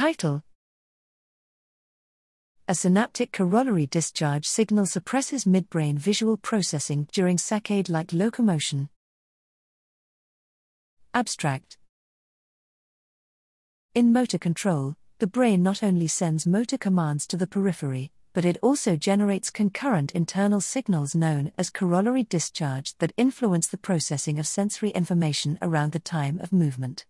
Title A synaptic corollary discharge signal suppresses midbrain visual processing during saccade like locomotion. Abstract In motor control, the brain not only sends motor commands to the periphery, but it also generates concurrent internal signals known as corollary discharge that influence the processing of sensory information around the time of movement.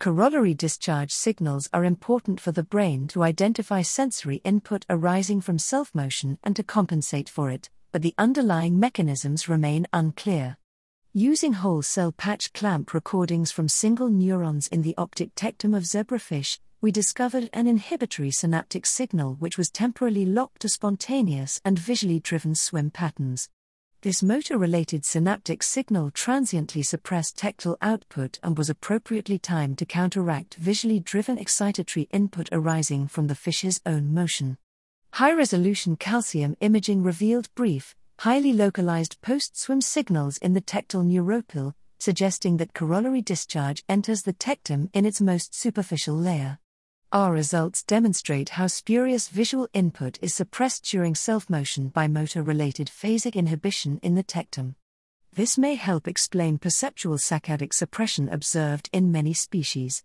Corollary discharge signals are important for the brain to identify sensory input arising from self motion and to compensate for it, but the underlying mechanisms remain unclear. Using whole cell patch clamp recordings from single neurons in the optic tectum of zebrafish, we discovered an inhibitory synaptic signal which was temporarily locked to spontaneous and visually driven swim patterns. This motor related synaptic signal transiently suppressed tectal output and was appropriately timed to counteract visually driven excitatory input arising from the fish's own motion. High resolution calcium imaging revealed brief, highly localized post swim signals in the tectal neuropil, suggesting that corollary discharge enters the tectum in its most superficial layer. Our results demonstrate how spurious visual input is suppressed during self motion by motor related phasic inhibition in the tectum. This may help explain perceptual saccadic suppression observed in many species.